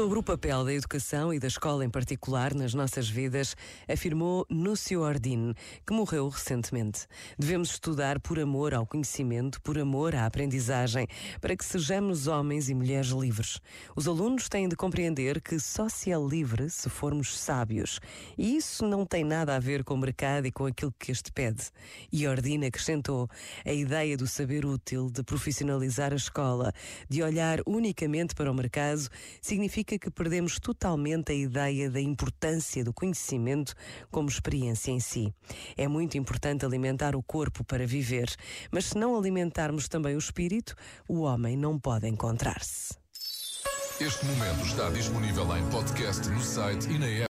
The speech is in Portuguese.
Sobre o papel da educação e da escola em particular nas nossas vidas, afirmou Núcio Ordine, que morreu recentemente. Devemos estudar por amor ao conhecimento, por amor à aprendizagem, para que sejamos homens e mulheres livres. Os alunos têm de compreender que só se é livre se formos sábios. E isso não tem nada a ver com o mercado e com aquilo que este pede. E Ordine acrescentou a ideia do saber útil, de profissionalizar a escola, de olhar unicamente para o mercado, significa significa que perdemos totalmente a ideia da importância do conhecimento como experiência em si. É muito importante alimentar o corpo para viver, mas se não alimentarmos também o espírito, o homem não pode encontrar-se. Este momento está disponível em podcast no site e na app.